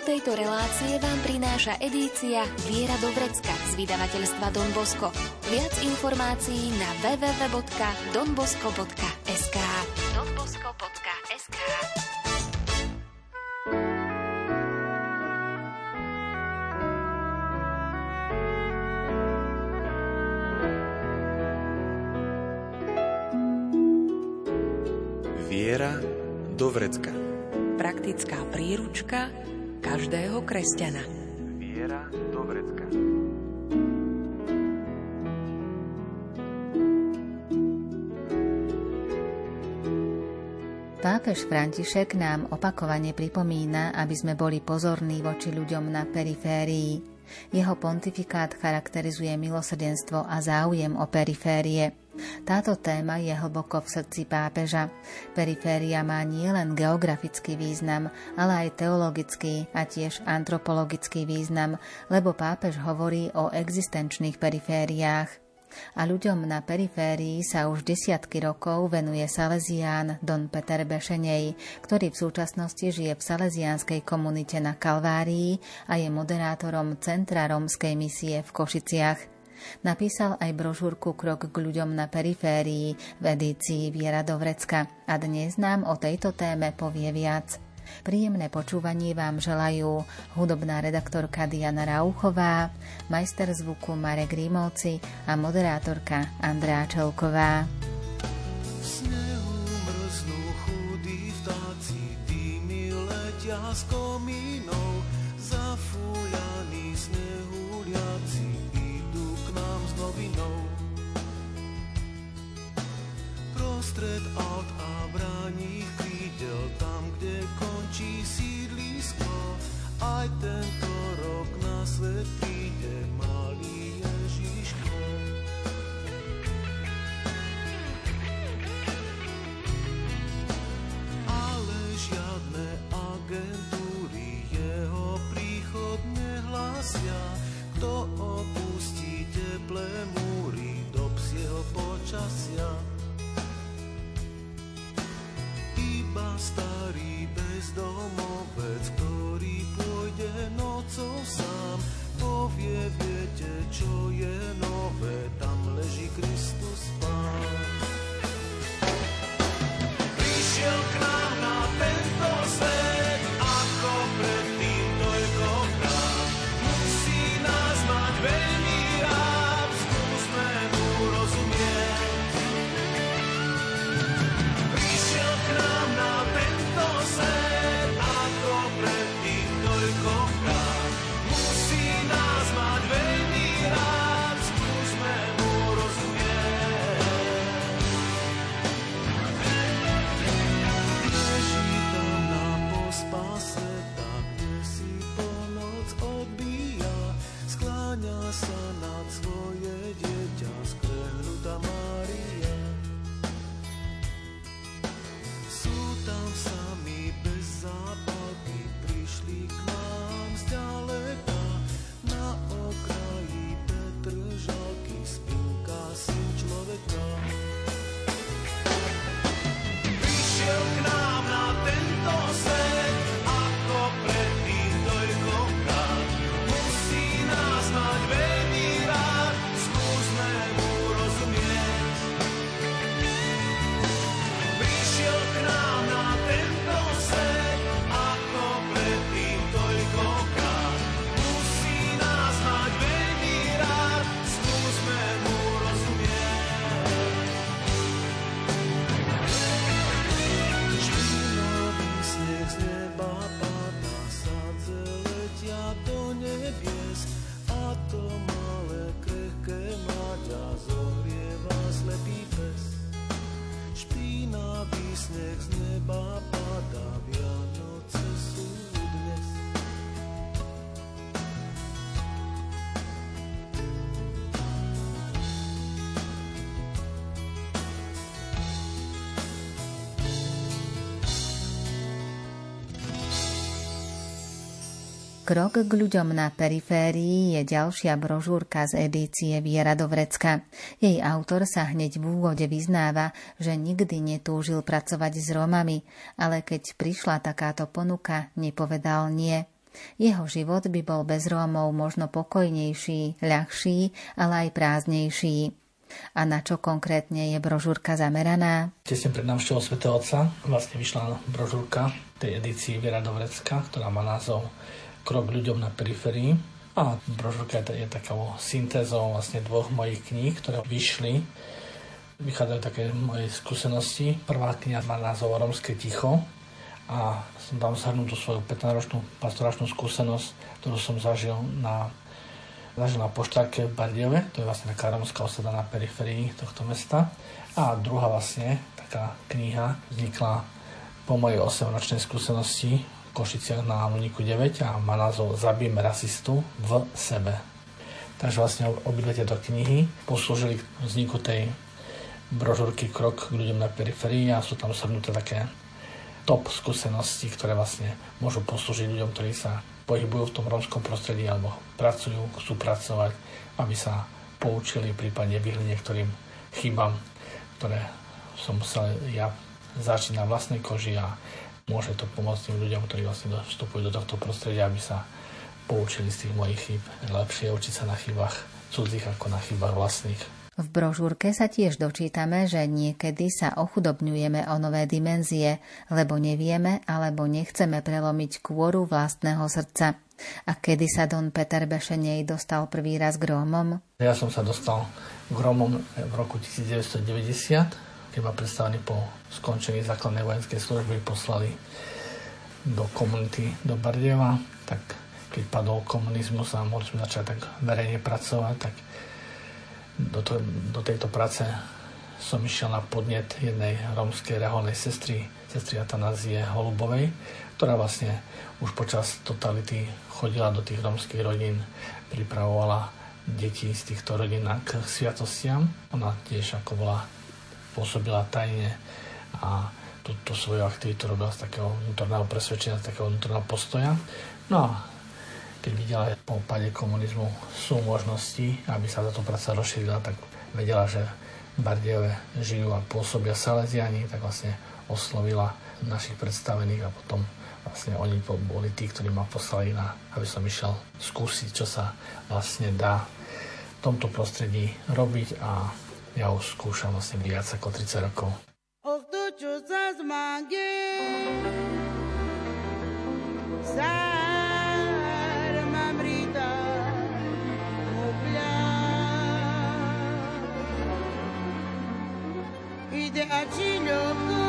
tejto relácie vám prináša edícia Viera do Vrecka z vydavateľstva Don Bosco. Viac informácií na www.donbosco.sk kresťana. Viera do vrecka. Pápež František nám opakovane pripomína, aby sme boli pozorní voči ľuďom na periférii. Jeho pontifikát charakterizuje milosrdenstvo a záujem o periférie. Táto téma je hlboko v srdci pápeža. Periféria má nielen geografický význam, ale aj teologický a tiež antropologický význam, lebo pápež hovorí o existenčných perifériách. A ľuďom na periférii sa už desiatky rokov venuje Salesián Don Peter Bešenej, ktorý v súčasnosti žije v salesiánskej komunite na Kalvárii a je moderátorom Centra rómskej misie v Košiciach. Napísal aj brožúrku Krok k ľuďom na periférii v edícii Viera do Vrecka a dnes nám o tejto téme povie viac. Príjemné počúvanie vám želajú hudobná redaktorka Diana Rauchová, majster zvuku Marek Rímovci a moderátorka Andrá Čelková. z komínov, Krok k ľuďom na periférii je ďalšia brožúrka z edície Viera do Vrecka. Jej autor sa hneď v úvode vyznáva, že nikdy netúžil pracovať s Rómami, ale keď prišla takáto ponuka, nepovedal nie. Jeho život by bol bez Rómov možno pokojnejší, ľahší, ale aj prázdnejší. A na čo konkrétne je brožúrka zameraná? Tesne pred návštevou Sv. Otca vlastne vyšla brožúrka tej edícii Viera Dovrecka, ktorá má názov Krok ľuďom na periférii. A brožúrka je, takou syntézou vlastne dvoch mojich kníh, ktoré vyšli. Vychádzajú také moje skúsenosti. Prvá kniha má názov Romské ticho a som tam zhrnúť tú svoju 15-ročnú pastoračnú skúsenosť, ktorú som zažil na zažil na poštárke v Bardiove, to je vlastne taká romská osada na periférii tohto mesta. A druhá vlastne, taká kniha, vznikla po mojej 8-ročnej skúsenosti Košiciach na Luníku 9 a má názov Zabijeme rasistu v sebe. Takže vlastne obidve tieto knihy poslúžili k vzniku tej brožúrky Krok k ľuďom na periférii a sú tam shrnuté také top skúsenosti, ktoré vlastne môžu poslúžiť ľuďom, ktorí sa pohybujú v tom rómskom prostredí alebo pracujú, chcú pracovať, aby sa poučili, prípadne vyhli niektorým chybám, ktoré som musel ja zažiť na vlastnej koži a môže to pomôcť tým ľuďom, ktorí vlastne vstupujú do tohto prostredia, aby sa poučili z tých mojich chyb. Lepšie učiť sa na chybách cudzích ako na chybách vlastných. V brožúrke sa tiež dočítame, že niekedy sa ochudobňujeme o nové dimenzie, lebo nevieme alebo nechceme prelomiť kôru vlastného srdca. A kedy sa Don Peter Bešenej dostal prvý raz k Rómom? Ja som sa dostal k Rómom v roku 1990, ma predstavení po skončení základnej vojenskej služby poslali do komunity do Bardieva, tak keď padol komunizmus a mohli sme začať tak verejne pracovať, tak do, to, do tejto práce som išiel na podnet jednej rómskej reholnej sestry, sestry Atanázie Holubovej, ktorá vlastne už počas totality chodila do tých rómskych rodín, pripravovala deti z týchto rodín k sviatostiam. Ona tiež ako bola, pôsobila tajne a túto svoju aktivitu robila z takého vnútorného presvedčenia, z takého vnútorného postoja. No a keď videla po pade komunizmu sú možnosti, aby sa táto práca rozšírila, tak vedela, že Bardieve žijú a pôsobia Salesiani, tak vlastne oslovila našich predstavených a potom vlastne oni boli tí, ktorí ma poslali na, aby som išiel skúsiť, čo sa vlastne dá v tomto prostredí robiť a ja už skúšam vlastne viac ako 30 rokov. Och, čo sa de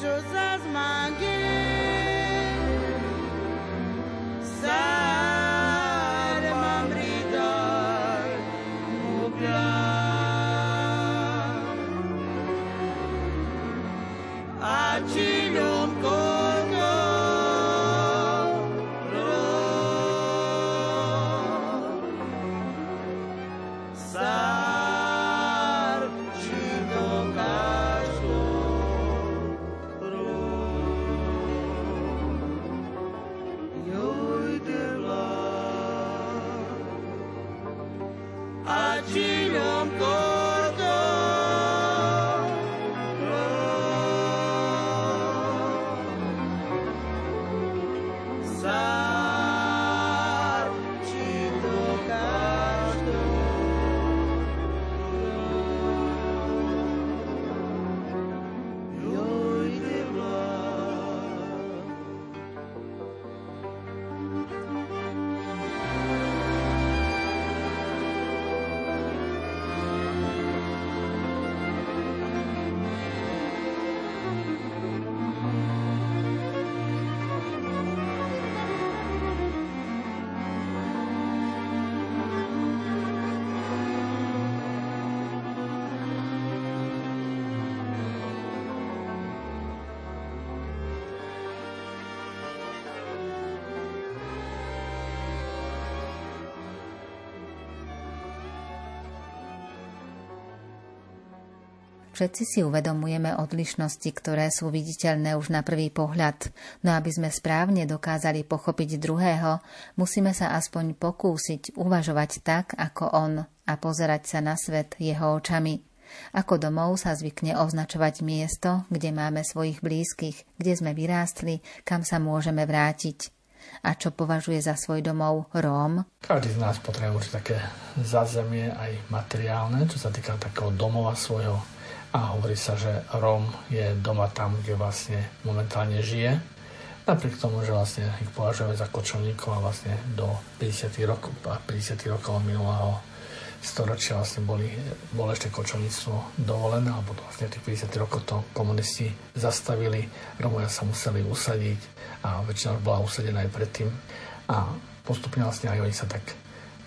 Josas mais Všetci si uvedomujeme odlišnosti, ktoré sú viditeľné už na prvý pohľad, no aby sme správne dokázali pochopiť druhého, musíme sa aspoň pokúsiť uvažovať tak, ako on a pozerať sa na svet jeho očami. Ako domov sa zvykne označovať miesto, kde máme svojich blízkych, kde sme vyrástli, kam sa môžeme vrátiť. A čo považuje za svoj domov Róm? Každý z nás potrebuje také zázemie aj materiálne, čo sa týka takého domova svojho a hovorí sa, že Róm je doma tam, kde vlastne momentálne žije. Napriek tomu, že vlastne ich považujeme za kočovníkov a vlastne do 50. rokov, 50. rokov minulého storočia vlastne boli, bolo ešte kočovníctvo dovolené, alebo vlastne tých 50 rokov to komunisti zastavili, Romovia sa museli usadiť a väčšina bola usadená aj predtým a postupne vlastne aj oni sa tak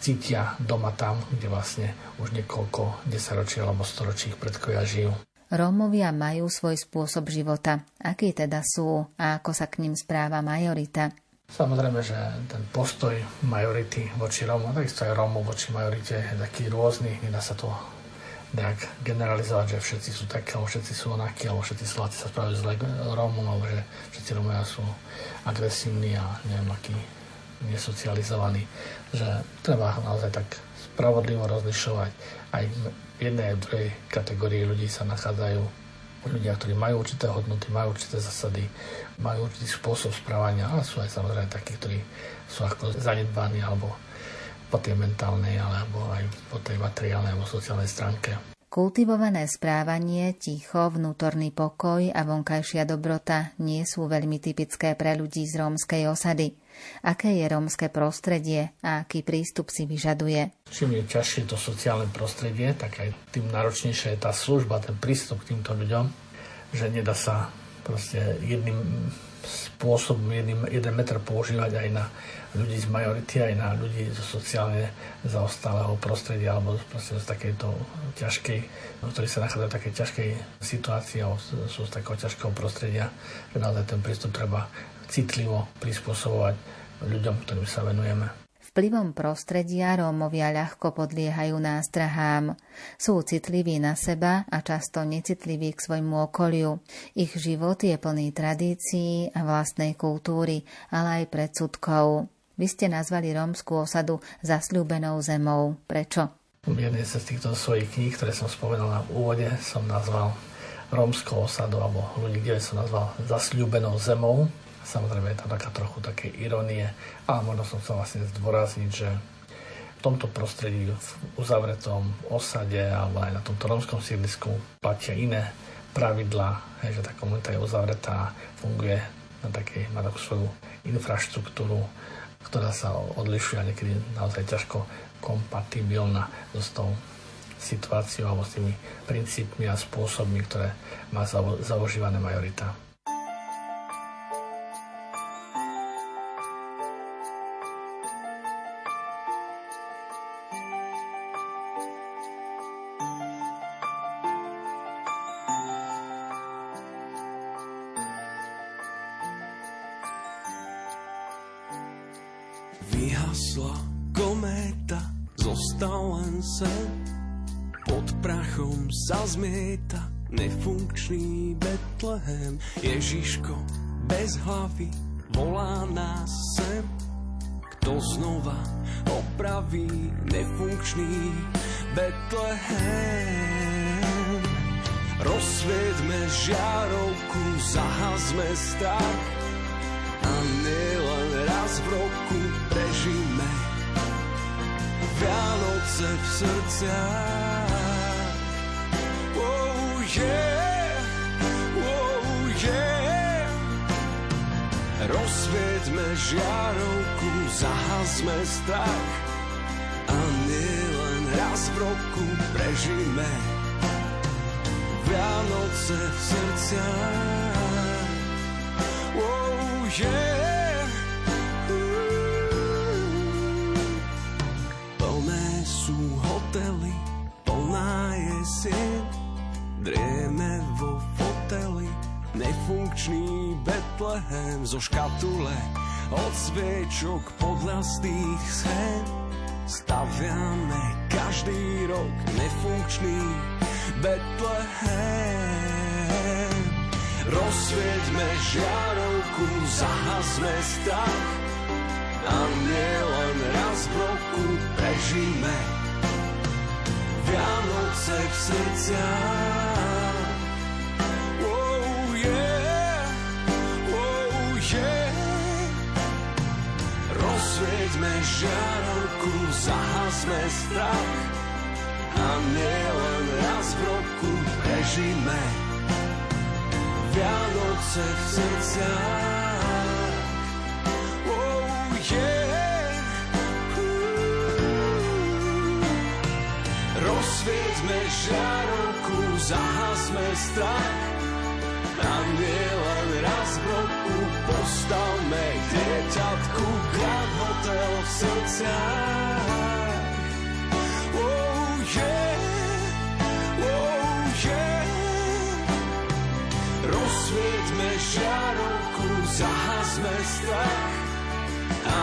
cítia doma tam, kde vlastne už niekoľko desaťročí alebo storočí ich predkovia žijú. Rómovia majú svoj spôsob života. Aký teda sú a ako sa k ním správa majorita? Samozrejme, že ten postoj majority voči Rómom, takisto aj Rómov voči majorite je taký rôzny, nedá sa to nejak generalizovať, že všetci sú takí, alebo všetci sú onakí, alebo všetci Slováci sa správajú zle Rómom, alebo že všetci Rómovia sú agresívni a neviem akí nesocializovaní, že treba naozaj tak spravodlivo rozlišovať. Aj v jednej a druhej kategórii ľudí sa nachádzajú ľudia, ktorí majú určité hodnoty, majú určité zasady, majú určitý spôsob správania, ale sú aj samozrejme takí, ktorí sú ako zanedbaní alebo po tej mentálnej alebo aj po tej materiálnej alebo sociálnej stránke. Kultivované správanie, ticho, vnútorný pokoj a vonkajšia dobrota nie sú veľmi typické pre ľudí z rómskej osady. Aké je rómske prostredie a aký prístup si vyžaduje? Čím je ťažšie to sociálne prostredie, tak aj tým náročnejšia je tá služba, ten prístup k týmto ľuďom, že nedá sa proste jedným spôsobom, jedným, jeden meter používať aj na ľudí z majority, aj na ľudí zo sociálne zaostalého prostredia alebo proste z takejto ťažkej, ktorí sa nachádzajú v takej ťažkej situácii alebo sú z takého ťažkého prostredia, že naozaj ten prístup treba citlivo prispôsobovať ľuďom, ktorým sa venujeme. Vplyvom prostredia Rómovia ľahko podliehajú nástrahám. Sú citliví na seba a často necitliví k svojmu okoliu. Ich život je plný tradícií a vlastnej kultúry, ale aj predsudkov. Vy ste nazvali rómskú osadu zasľúbenou zemou. Prečo? V jednej z týchto svojich kníh, ktoré som spomenul na úvode, som nazval rómskou osadu, alebo ľudí, kde som nazval zasľúbenou zemou. Samozrejme je tam taká trochu také ironie, ale možno som chcel vlastne zdôrazniť, že v tomto prostredí, v uzavretom osade alebo aj na tomto romskom sídlisku platia iné pravidlá, že tá komunita je uzavretá, funguje na, takej, má takú svoju infraštruktúru, ktorá sa odlišuje a niekedy naozaj ťažko kompatibilná so tou situáciou alebo s tými princípmi a spôsobmi, ktoré má zaužívané majorita. Nefunkčný Betlehem. Ježiško bez hlavy volá nás sem. Kto znova opraví nefunkčný Betlehem. Rozsvietme žiarovku, zahazme strach a nielen raz v roku prežíme Vianoce v srdciach yeah, Rozsvietme žiarovku, zahazme strach a nielen raz v roku prežíme Vianoce v srdciach. Oh yeah. Betlehem zo škatule od sviečok podľa tých schém. Staviame každý rok nefunkčný Betlehem. Rozsvieťme žiarovku, zahasme strach a len raz v roku prežíme Vianoce v srdciach. Žiarovku, zahasme strach a len raz v roku prežíme Vianoce v srdciach. Oh yeah. Rozsvieťme žiarovku, zahasme strach a len raz v roku postavme dieťatku Grand Hotel v srdciach. Oh yeah, oh yeah. Rozsvieťme žiarovku, zahasme strach a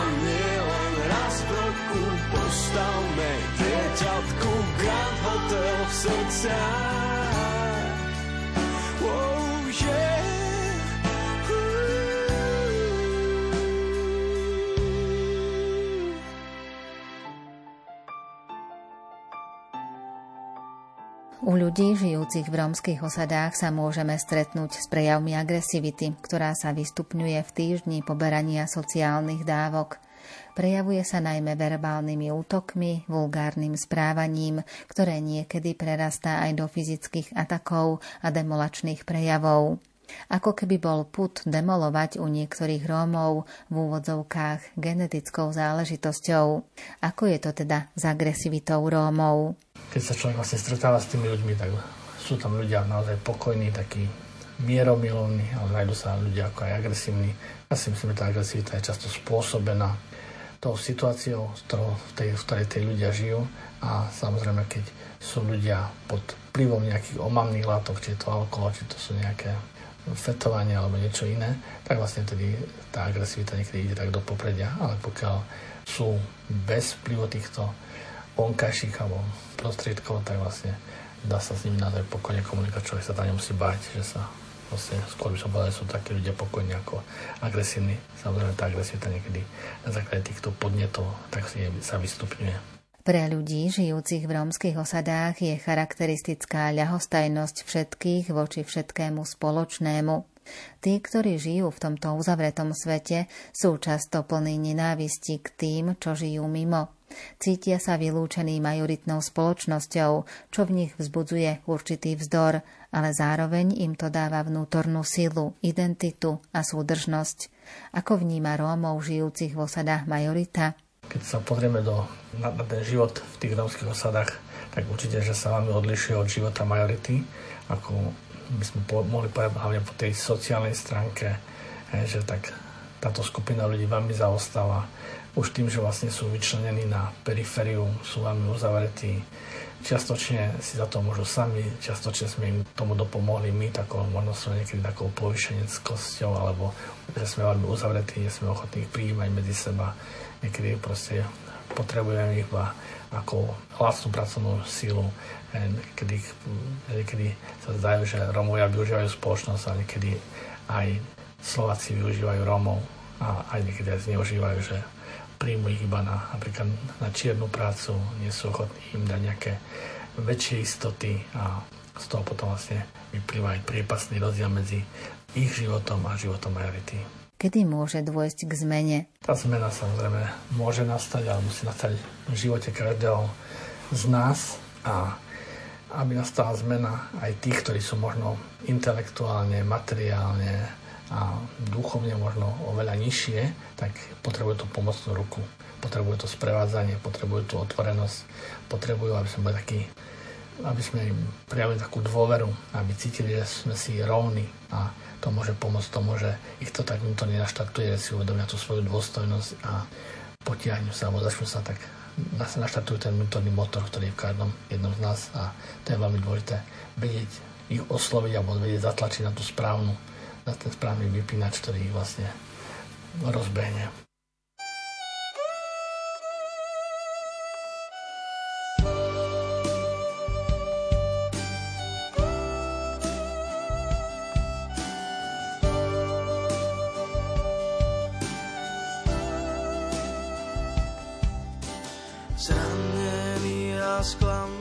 len raz v roku postavme dieťatku Grand Hotel v srdciach. Oh. U ľudí žijúcich v rómskych osadách sa môžeme stretnúť s prejavmi agresivity, ktorá sa vystupňuje v týždni poberania sociálnych dávok. Prejavuje sa najmä verbálnymi útokmi, vulgárnym správaním, ktoré niekedy prerastá aj do fyzických atakov a demolačných prejavov. Ako keby bol put demolovať u niektorých Rómov v úvodzovkách genetickou záležitosťou. Ako je to teda s agresivitou Rómov? Keď sa človek vlastne stretáva s tými ľuďmi, tak sú tam ľudia naozaj pokojní, takí mieromilovní, ale nájdú sa ľudia ako aj agresívni. Ja si myslím, že tá agresivita je často spôsobená tou situáciou, v ktorej, v ktorej tie ľudia žijú. A samozrejme, keď sú ľudia pod vplyvom nejakých omamných látok, či je to alkohol, či to sú nejaké fetovanie alebo niečo iné, tak vlastne tedy tá agresivita niekedy ide tak do popredia, ale pokiaľ sú bez vplyvu týchto vonkajších alebo prostriedkov, tak vlastne dá sa s nimi naozaj pokojne komunikovať, človek sa tam nemusí báť, že sa vlastne skôr by som povedal, že sú takí ľudia pokojní ako agresívni. Samozrejme tá agresivita niekedy na základe týchto podnetov tak sa vystupňuje. Pre ľudí žijúcich v rómskych osadách je charakteristická ľahostajnosť všetkých voči všetkému spoločnému. Tí, ktorí žijú v tomto uzavretom svete, sú často plní nenávisti k tým, čo žijú mimo. Cítia sa vylúčení majoritnou spoločnosťou, čo v nich vzbudzuje určitý vzdor, ale zároveň im to dáva vnútornú silu, identitu a súdržnosť. Ako vníma Rómov žijúcich v osadách majorita? Keď sa pozrieme do, na, na ten život v tých rómskych osadách, tak určite, že sa veľmi odlišuje od života majority, ako by sme po, mohli povedať hlavne po tej sociálnej stránke, že tak táto skupina ľudí veľmi zaostáva. Už tým, že vlastne sú vyčlenení na perifériu, sú veľmi uzavretí, čiastočne si za to môžu sami, čiastočne sme im tomu dopomohli my, takou možno sú niekedy takou povyšeneckosťou, alebo že sme veľmi uzavretí, nie sme ochotní ich prijímať medzi seba niekedy proste potrebujeme iba ako vlastnú pracovnú sílu. Niekedy, niekedy sa zdajú, že Rómovia využívajú spoločnosť a niekedy aj Slováci využívajú Rómov a aj niekedy aj zneužívajú, že príjmu iba na, napríklad na čiernu prácu, nie sú ochotní im dať nejaké väčšie istoty a z toho potom vlastne vyplýva aj priepasný rozdiel medzi ich životom a životom majority. Kedy môže dôjsť k zmene? Tá zmena samozrejme môže nastať, ale musí nastať v živote každého z nás a aby nastala zmena aj tých, ktorí sú možno intelektuálne, materiálne a duchovne možno oveľa nižšie, tak potrebujú tú pomocnú ruku. Potrebujú to sprevádzanie, potrebujú tú otvorenosť, potrebujú, aby sme boli takí aby sme im prijavili takú dôveru, aby cítili, že sme si rovní a to môže pomôcť tomu, že ich to tak vnútorne naštartuje, si uvedomia tú svoju dôstojnosť a potiahnu sa, alebo začnú sa tak naštartujú ten vnútorný motor, ktorý je v každom jednom z nás a to je veľmi dôležité vedieť ich osloviť alebo vedieť zatlačiť na tú správnu, na ten správny vypínač, ktorý ich vlastne rozbehne. Zranený a sklamu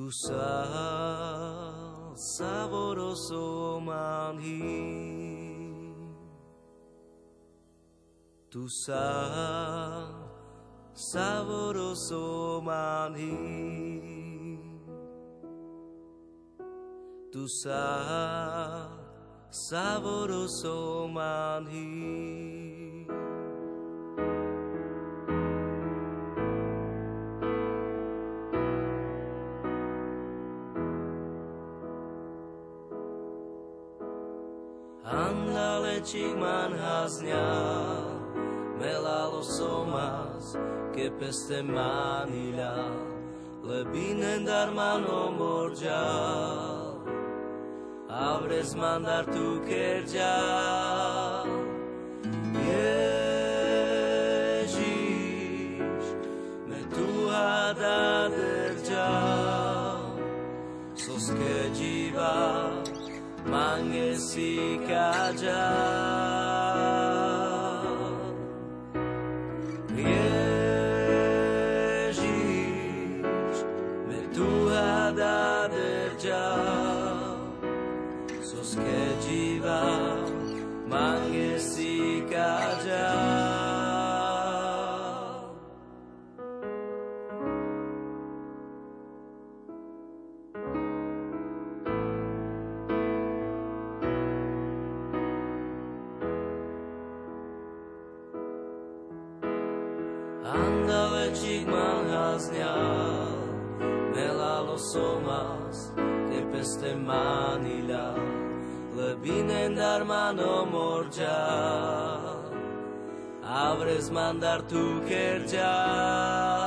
tu sal savoroso manhi tu sal savoroso manhi tu sal savoroso peste manila Le bine, dar mano morgea Avres mandar tu kergea manila, lebinen darmano morgia, avres mandar tu kerja.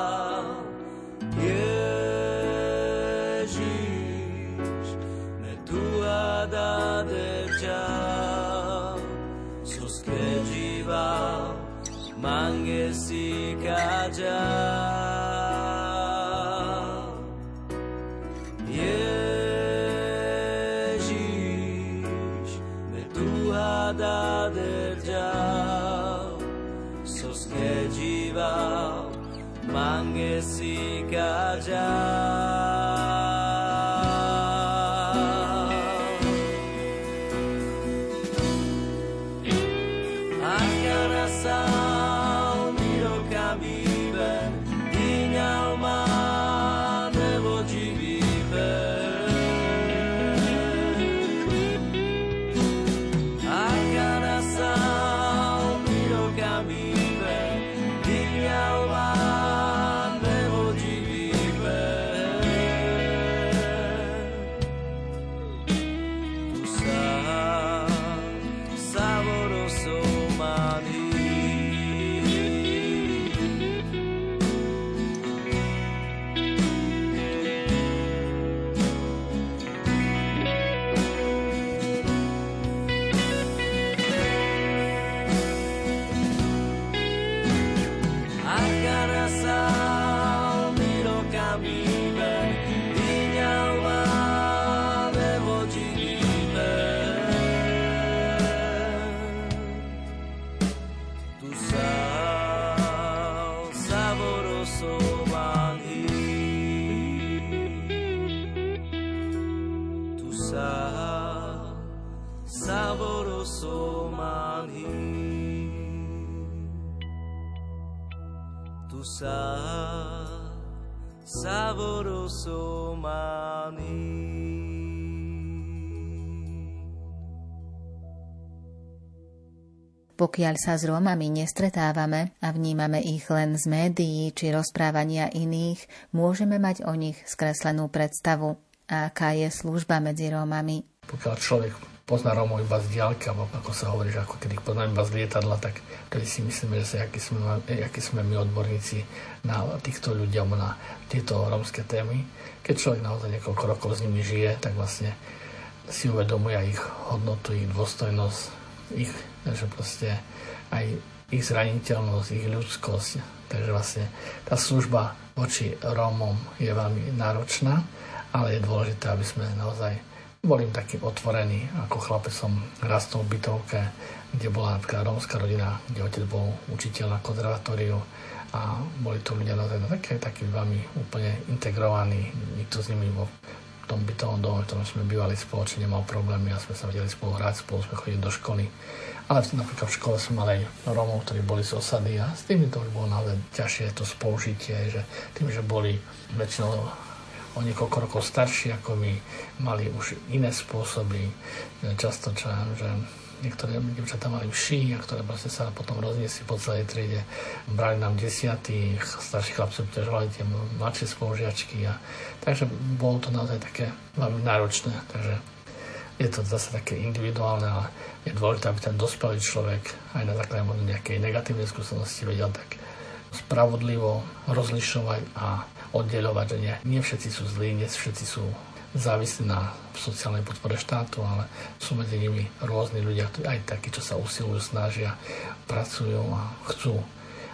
Pokiaľ sa s Rómami nestretávame a vnímame ich len z médií či rozprávania iných, môžeme mať o nich skreslenú predstavu. A aká je služba medzi Rómami? Pokiaľ človek pozná Rómov iba z diálky, alebo ako sa hovorí, že ako keď ich poznáme iba z lietadla, tak vtedy si myslíme, že sa, aký sme, aký sme my odborníci na týchto ľuďom, na tieto rómske témy. Keď človek naozaj niekoľko rokov s nimi žije, tak vlastne si uvedomuje ich hodnotu, ich dôstojnosť, ich že proste aj ich zraniteľnosť, ich ľudskosť. Takže vlastne tá služba voči Rómom je veľmi náročná, ale je dôležité, aby sme naozaj boli takým otvorení. Ako chlape som rastol v bytovke, kde bola napríklad rómska rodina, kde otec bol učiteľ na konzervatóriu a boli to ľudia naozaj takí, takí veľmi úplne integrovaní. Nikto s nimi tom bytovom dome, v ktorom sme bývali spoločne, nemal problémy a sme sa vedeli spolu hrať, spolu sme chodili do školy. Ale napríklad v škole som mal aj Romov, ktorí boli z osady a s tými to bolo naozaj ťažšie to spolužitie, že tým, že boli väčšinou o niekoľko rokov starší ako my, mali už iné spôsoby. Často, čo že niektoré devčatá mali vší, a ktoré vlastne sa potom rozniesli po celej triede. Brali nám desiatých, starší chlapci obťažovali tie mladšie spolužiačky. A, takže bolo to naozaj také veľmi náročné. Takže je to zase také individuálne, ale je dôležité, aby ten dospelý človek aj na základe nejakej negatívnej skúsenosti vedel tak spravodlivo rozlišovať a oddeľovať, že nie, nie všetci sú zlí, nie všetci sú závislí na sociálnej podpore štátu, ale sú medzi nimi rôzni ľudia, aj takí, čo sa usilujú, snažia, pracujú a chcú,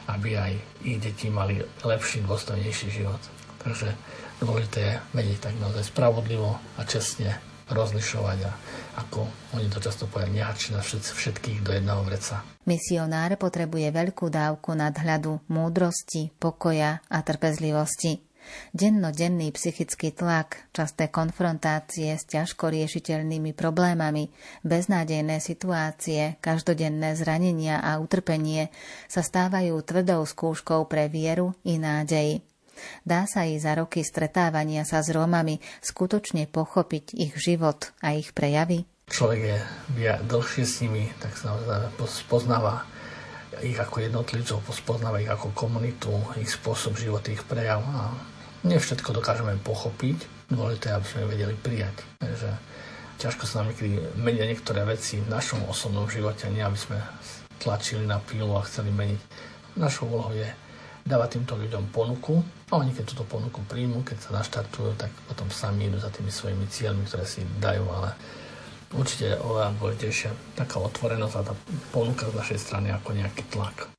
aby aj ich deti mali lepší, dôstojnejší život. Takže dôležité je vedieť tak naozaj spravodlivo a čestne rozlišovať a ako oni to často povedia, nehačiť na všetkých do jedného vreca. Misionár potrebuje veľkú dávku nadhľadu, múdrosti, pokoja a trpezlivosti. Dennodenný psychický tlak, časté konfrontácie s ťažko riešiteľnými problémami, beznádejné situácie, každodenné zranenia a utrpenie sa stávajú tvrdou skúškou pre vieru i nádej. Dá sa i za roky stretávania sa s Rómami skutočne pochopiť ich život a ich prejavy? Človek je dlhšie s nimi, tak sa poznáva ich ako jednotlivcov, poznáva ich ako komunitu, ich spôsob života, ich prejav a nie všetko dokážeme pochopiť, dôležité, aby sme vedeli prijať. Takže ťažko sa nám niekedy menia niektoré veci v našom osobnom živote, nie aby sme tlačili na pílu a chceli meniť. Našou úlohou je dávať týmto ľuďom ponuku a oni keď túto ponuku príjmu, keď sa naštartujú, tak potom sami idú za tými svojimi cieľmi, ktoré si dajú, ale určite oveľa dôležitejšia taká otvorenosť a tá ponuka z našej strany ako nejaký tlak.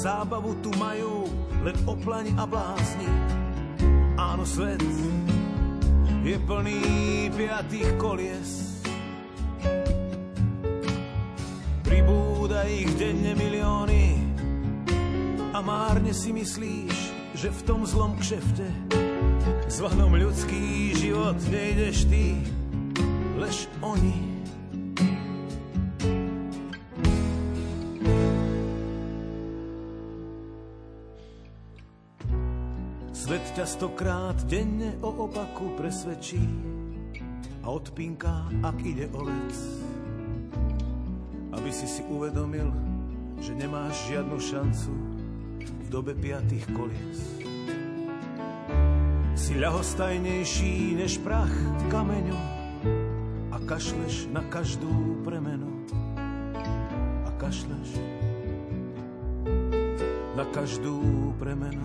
Zábavu tu majú len oplaň a blázni. Áno, svet je plný piatých kolies. Pribúda ich denne milióny a márne si myslíš, že v tom zlom kšefte zvanom ľudský život nejdeš ty, lež oni. Ťa stokrát denne o opaku presvedčí a odpínka, ak ide o vec. Aby si si uvedomil, že nemáš žiadnu šancu v dobe piatých kolies. Si ľahostajnejší než prach v kameňu a kašleš na každú premenu. A kašleš na každú premenu.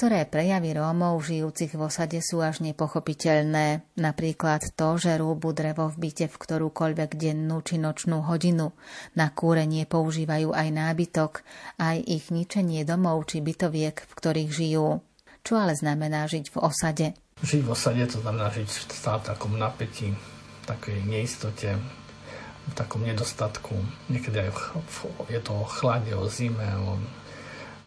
Niektoré prejavy Rómov žijúcich v osade sú až nepochopiteľné. Napríklad to, že rúbu drevo v byte v ktorúkoľvek dennú či nočnú hodinu. Na kúrenie používajú aj nábytok, aj ich ničenie domov či bytoviek, v ktorých žijú. Čo ale znamená žiť v osade? Žiť v osade to znamená žiť v takom napätí, takej neistote, v takom nedostatku. Niekedy aj je to o chlade, o zime, o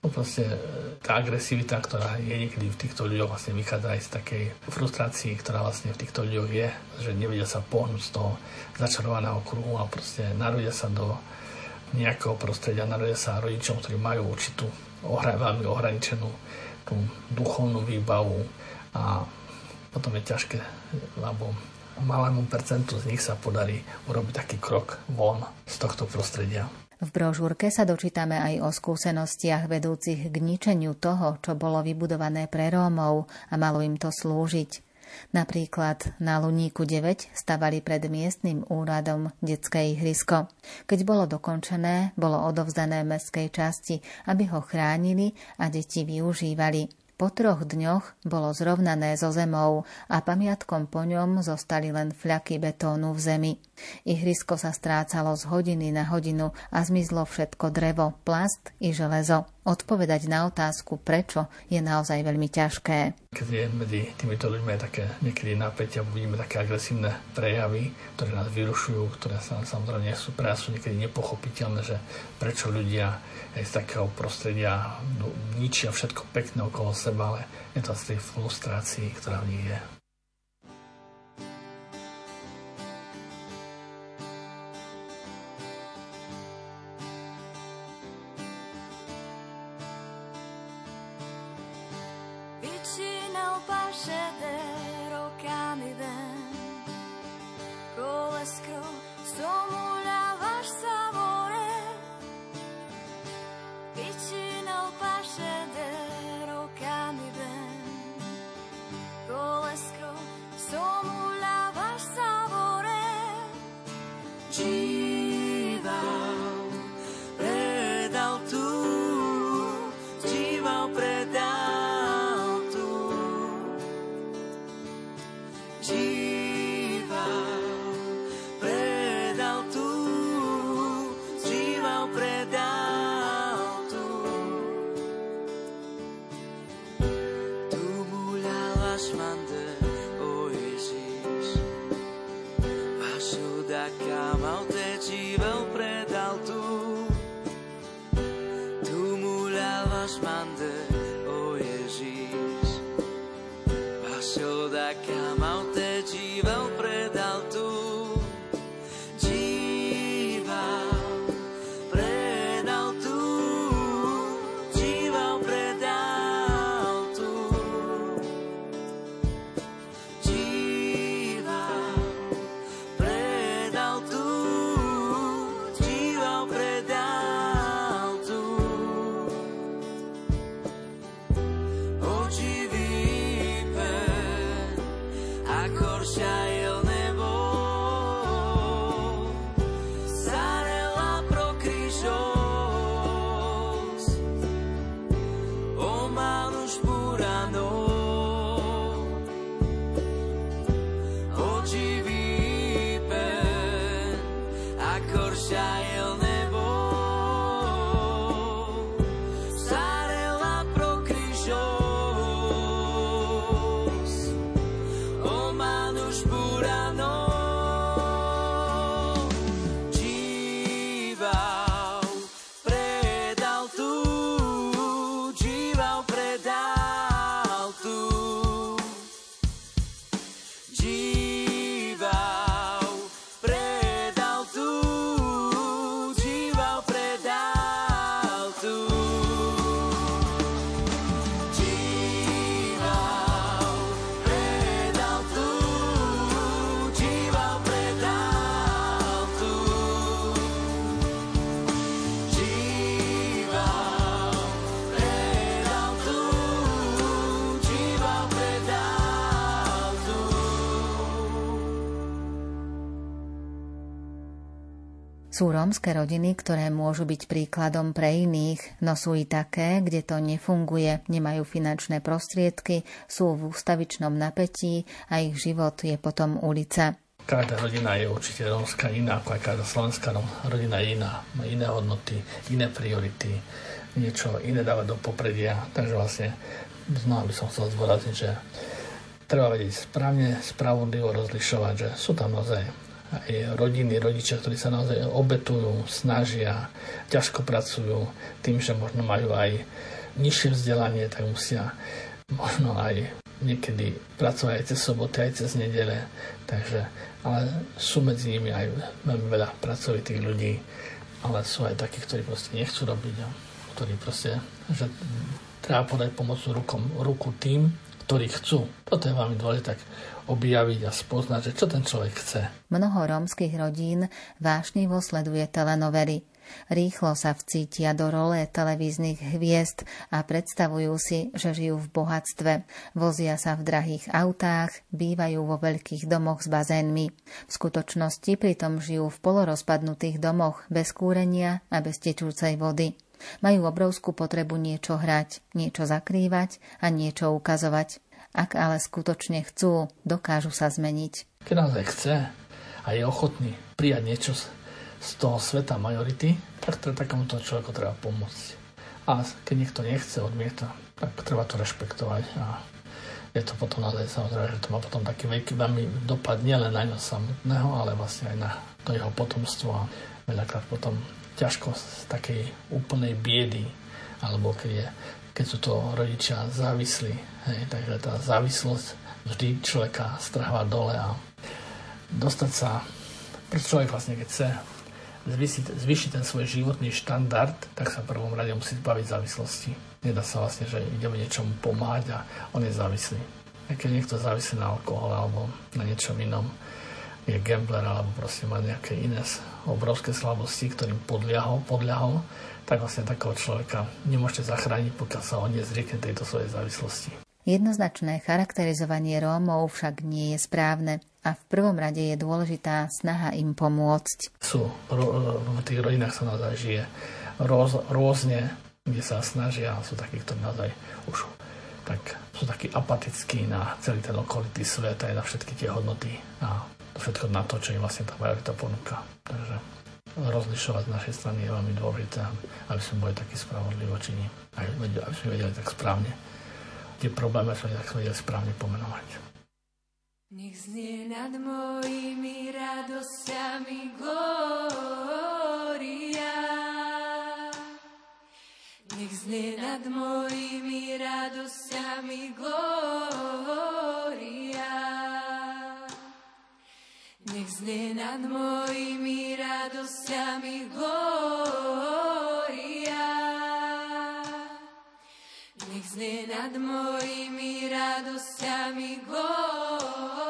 No proste e, tá agresivita, ktorá je niekedy v týchto ľuďoch vlastne vychádza aj z takej frustrácii, ktorá vlastne v týchto ľuďoch je, že nevedia sa pohnúť z toho začarovaného kruhu a proste narodia sa do nejakého prostredia, narodia sa rodičom, ktorí majú určitú ohra, veľmi ohraničenú tú duchovnú výbavu a potom je ťažké, lebo malému percentu z nich sa podarí urobiť taký krok von z tohto prostredia. V brožúrke sa dočítame aj o skúsenostiach vedúcich k ničeniu toho, čo bolo vybudované pre Rómov a malo im to slúžiť. Napríklad na Luníku 9 stavali pred miestnym úradom detské ihrisko. Keď bolo dokončené, bolo odovzdané mestskej časti, aby ho chránili a deti využívali. Po troch dňoch bolo zrovnané so zemou a pamiatkom po ňom zostali len fľaky betónu v zemi. Ihrisko sa strácalo z hodiny na hodinu a zmizlo všetko drevo, plast i železo. Odpovedať na otázku prečo je naozaj veľmi ťažké. Keď je medzi týmito ľuďmi také niekedy napätia, vidíme také agresívne prejavy, ktoré nás vyrušujú, ktoré sa samozrejme sú pre nás sú niekedy nepochopiteľné, že prečo ľudia z takého prostredia no, ničia všetko pekné okolo seba, ale je to z tej frustrácii, ktorá v nich je. náš mandel, o Ježíš. Vašou da kama. Sú rómske rodiny, ktoré môžu byť príkladom pre iných, no sú i také, kde to nefunguje, nemajú finančné prostriedky, sú v ústavičnom napätí a ich život je potom ulica. Každá rodina je určite rómska iná, ako aj každá slovenská rodina je iná. Má iné hodnoty, iné priority, niečo iné dávať do popredia. Takže vlastne znova by som chcel zdôrazniť, že treba vedieť správne, spravodlivo rozlišovať, že sú tam naozaj aj rodiny, rodičia, ktorí sa naozaj obetujú, snažia, ťažko pracujú, tým, že možno majú aj nižšie vzdelanie, tak musia možno aj niekedy pracovať aj cez soboty, aj cez nedele. Takže, ale sú medzi nimi aj veľmi veľa pracovitých ľudí, ale sú aj takí, ktorí proste nechcú robiť, ktorí proste, že treba podať pomocnú rukom, ruku tým, ktorí chcú. Toto je veľmi dôležité, tak objaviť a spoznať, že čo ten človek chce. Mnoho rómskych rodín vášnivo sleduje telenovely. Rýchlo sa vcítia do role televíznych hviezd a predstavujú si, že žijú v bohatstve. Vozia sa v drahých autách, bývajú vo veľkých domoch s bazénmi. V skutočnosti pritom žijú v polorozpadnutých domoch bez kúrenia a bez tečúcej vody. Majú obrovskú potrebu niečo hrať, niečo zakrývať a niečo ukazovať. Ak ale skutočne chcú, dokážu sa zmeniť. Keď naozaj chce a je ochotný prijať niečo z toho sveta majority, tak treba takémuto človeku treba pomôcť. A keď niekto nechce, odmieta, tak treba to rešpektovať a je to potom naozaj samozrejme, že to má potom taký veľký veľmi dopad nielen na ňo samotného, ale vlastne aj na to jeho potomstvo a veľakrát potom ťažko z takej úplnej biedy, alebo keď, je, keď sú to rodičia závislí. Hej, takže tá závislosť vždy človeka strháva dole a dostať sa, preto človek vlastne keď chce zvýšiť, zvýšiť ten svoj životný štandard, tak sa v prvom rade musí zbaviť závislosti. Nedá sa vlastne, že ideme niečomu pomáhať a on je závislý. Keď niekto závislý na alkohole alebo na niečom inom, je gambler alebo proste má nejaké iné obrovské slabosti, ktorým podľahol, podľahol, tak vlastne takého človeka nemôžete zachrániť, pokiaľ sa on nezriekne tejto svojej závislosti. Jednoznačné charakterizovanie Rómov však nie je správne a v prvom rade je dôležitá snaha im pomôcť. Sú, v tých rodinách sa naozaj žije roz, rôzne, kde sa snažia, sú takí, ktorí naozaj už tak, sú takí apatickí na celý ten okolitý svet aj na všetky tie hodnoty a všetko na to, čo im vlastne tá majorita ponúka. Takže rozlišovať z našej strany je veľmi dôležité, aby sme boli takí spravodliví voči nim. Aby sme vedeli tak správne tie problémy, sme tak vedeli správne pomenovať. Nech znie nad mojimi radosťami gloria. Nech znie nad mojimi radosťami gloria. Znie nad mojimi radosťami glória. Nech znie nad mojimi radosťami glória.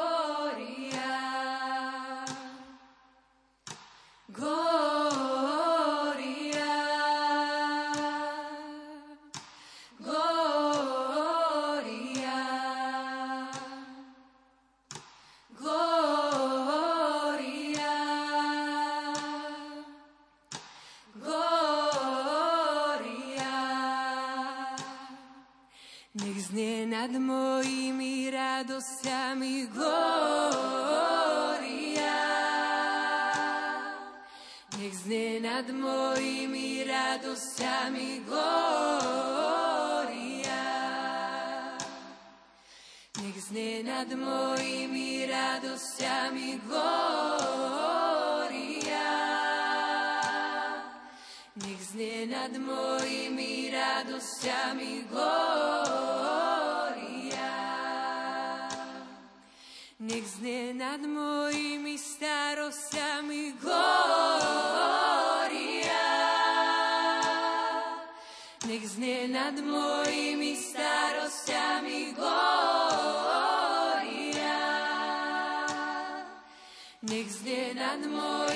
Nad mojimi radosťami glória. Nech znie nad mojimi radosťami glória. Nech znie nad mojimi radosťami glória. Nech znie nad mojimi radosťami glória. Nad mojimi starosťami glória. Nech znie nad mojimi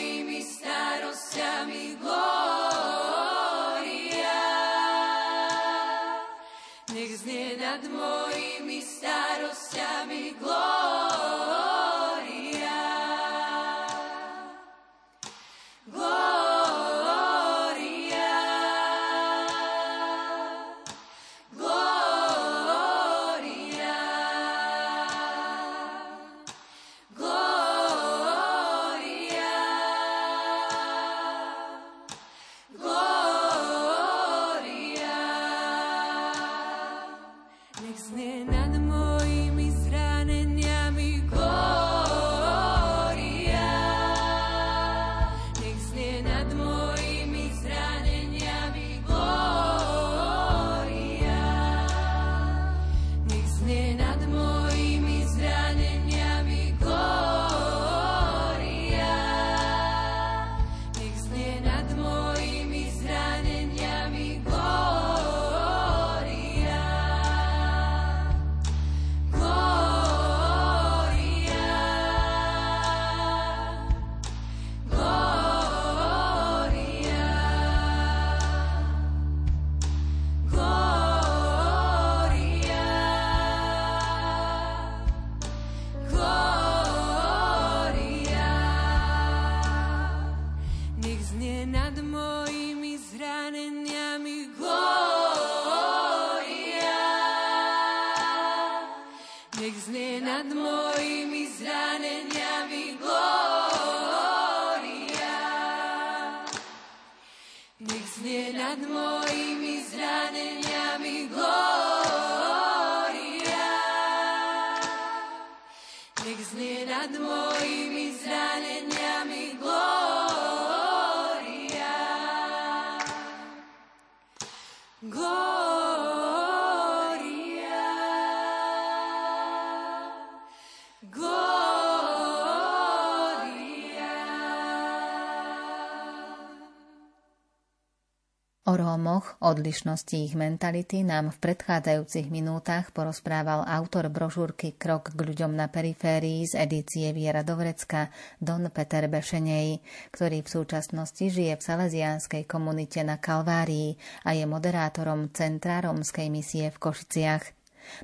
Rómoch, odlišnosti ich mentality nám v predchádzajúcich minútach porozprával autor brožúrky Krok k ľuďom na periférii z edície Viera Dovrecka Don Peter Bešenej, ktorý v súčasnosti žije v salesiánskej komunite na Kalvárii a je moderátorom Centra rómskej misie v Košiciach.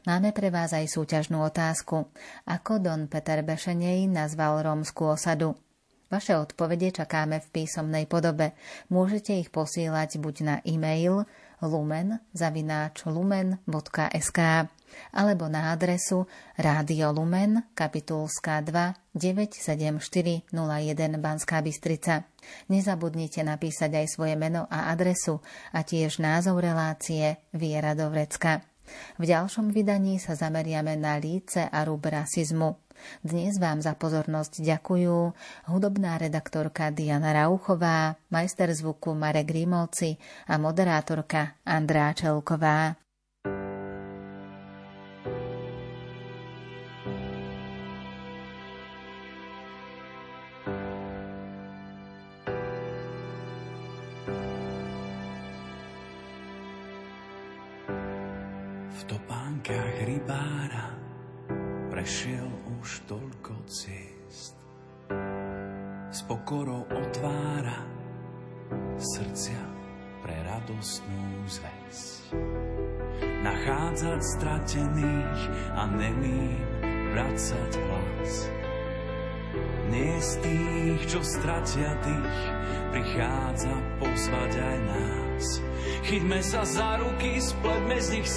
Máme pre vás aj súťažnú otázku. Ako Don Peter Bešenej nazval rómsku osadu? Vaše odpovede čakáme v písomnej podobe. Môžete ich posílať buď na e-mail lumen.lumen.sk alebo na adresu Rádio Lumen, kapitulská 2, 97401 Banská Bystrica. Nezabudnite napísať aj svoje meno a adresu a tiež názov relácie Viera do Vrecka. V ďalšom vydaní sa zameriame na líce a rub rasizmu. Dnes vám za pozornosť ďakujú hudobná redaktorka Diana Rauchová, majster zvuku Marek Rímovci a moderátorka Andrá Čelková.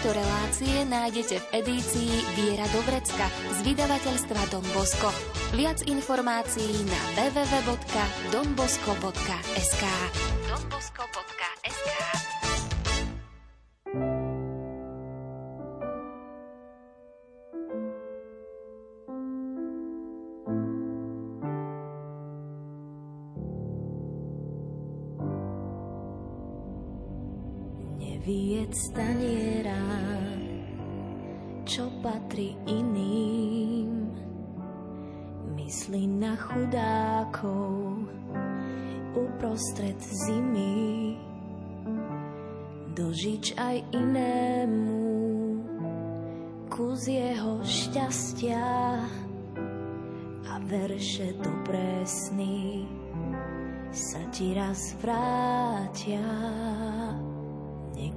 Tejto relácie nájdete v edícii Viera do vrecka z vydavateľstva Don Bosco. Viac informácií na www.donbosco.sk donbosco.sk Neviec staniera, čo patrí iným. Myslí na chudákov uprostred zimy. Dožič aj inému kus jeho šťastia a verše dobré sny sa ti raz vrátia.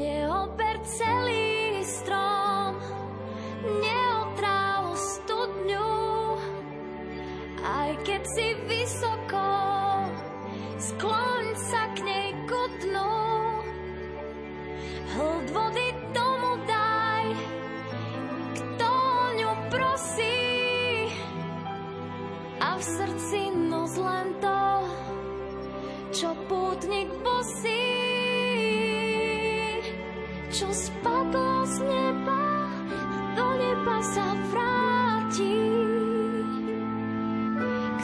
neober celý strom, neotráv studňu, aj keď si vysoko, skloň sa k nej ku dnu. Hlд vody tomu daj, kto ňu prosí, a v srdci nos len to, čo pútnik bosí čo spadlo z neba, do neba sa vráti.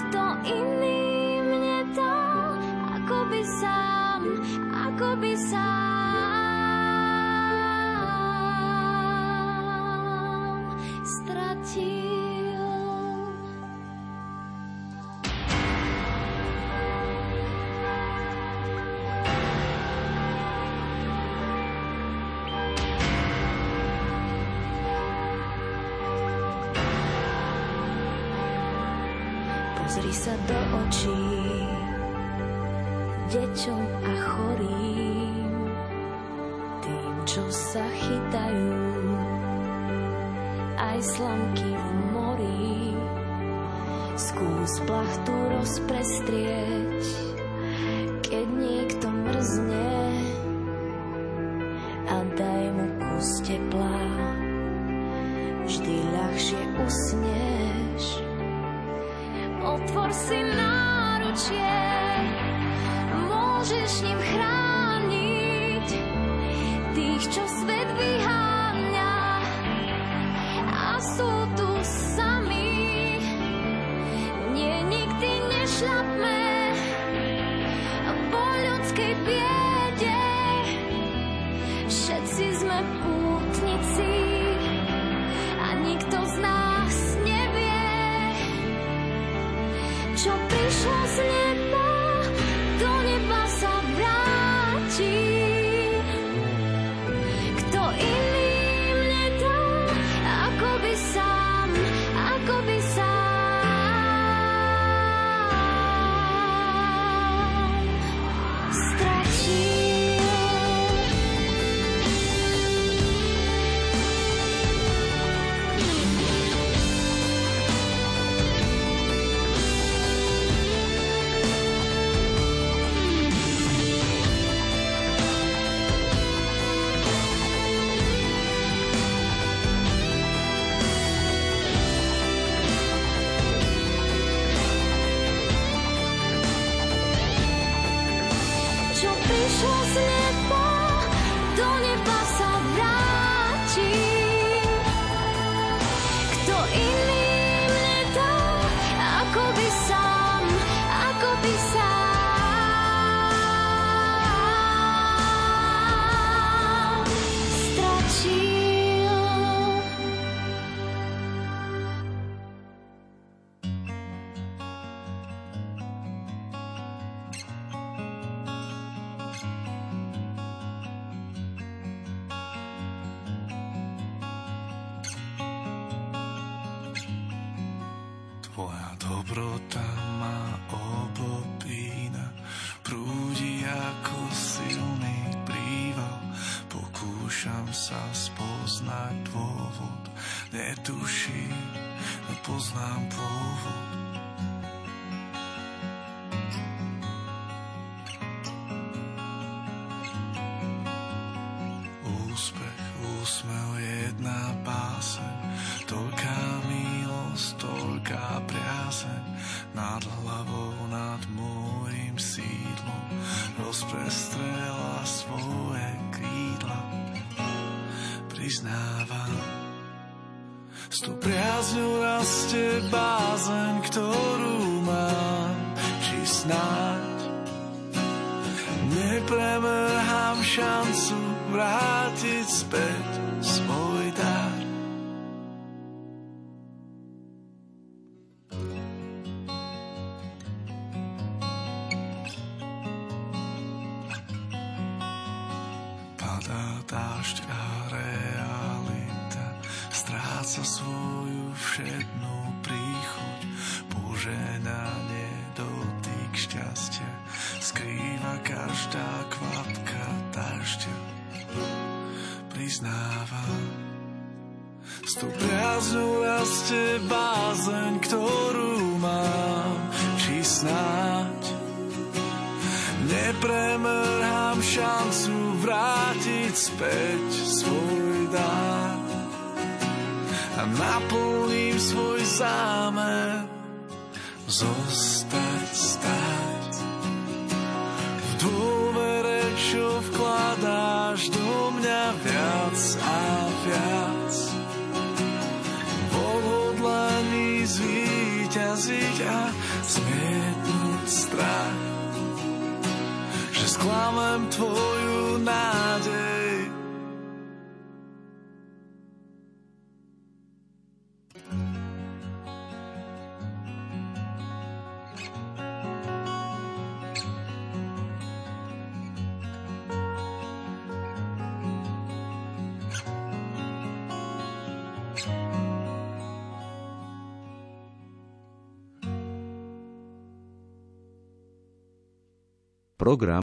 Kto iný mne dal, ako by sám, ako by sám sa do očí deťom a chorým, tým, čo sa chytajú, aj slamky v mori. Skús plachtu rozprestrieť, rastie bázeň, ktorú mám, či snáď nepremrhám šancu vrátiť späť. späť svoj dar a naplním svoj zámer zostať stať v dôvere, čo vkladáš do mňa viac a viac. Odhodlaní zvíťaziť a zmietnúť strach že sklamem tvoj program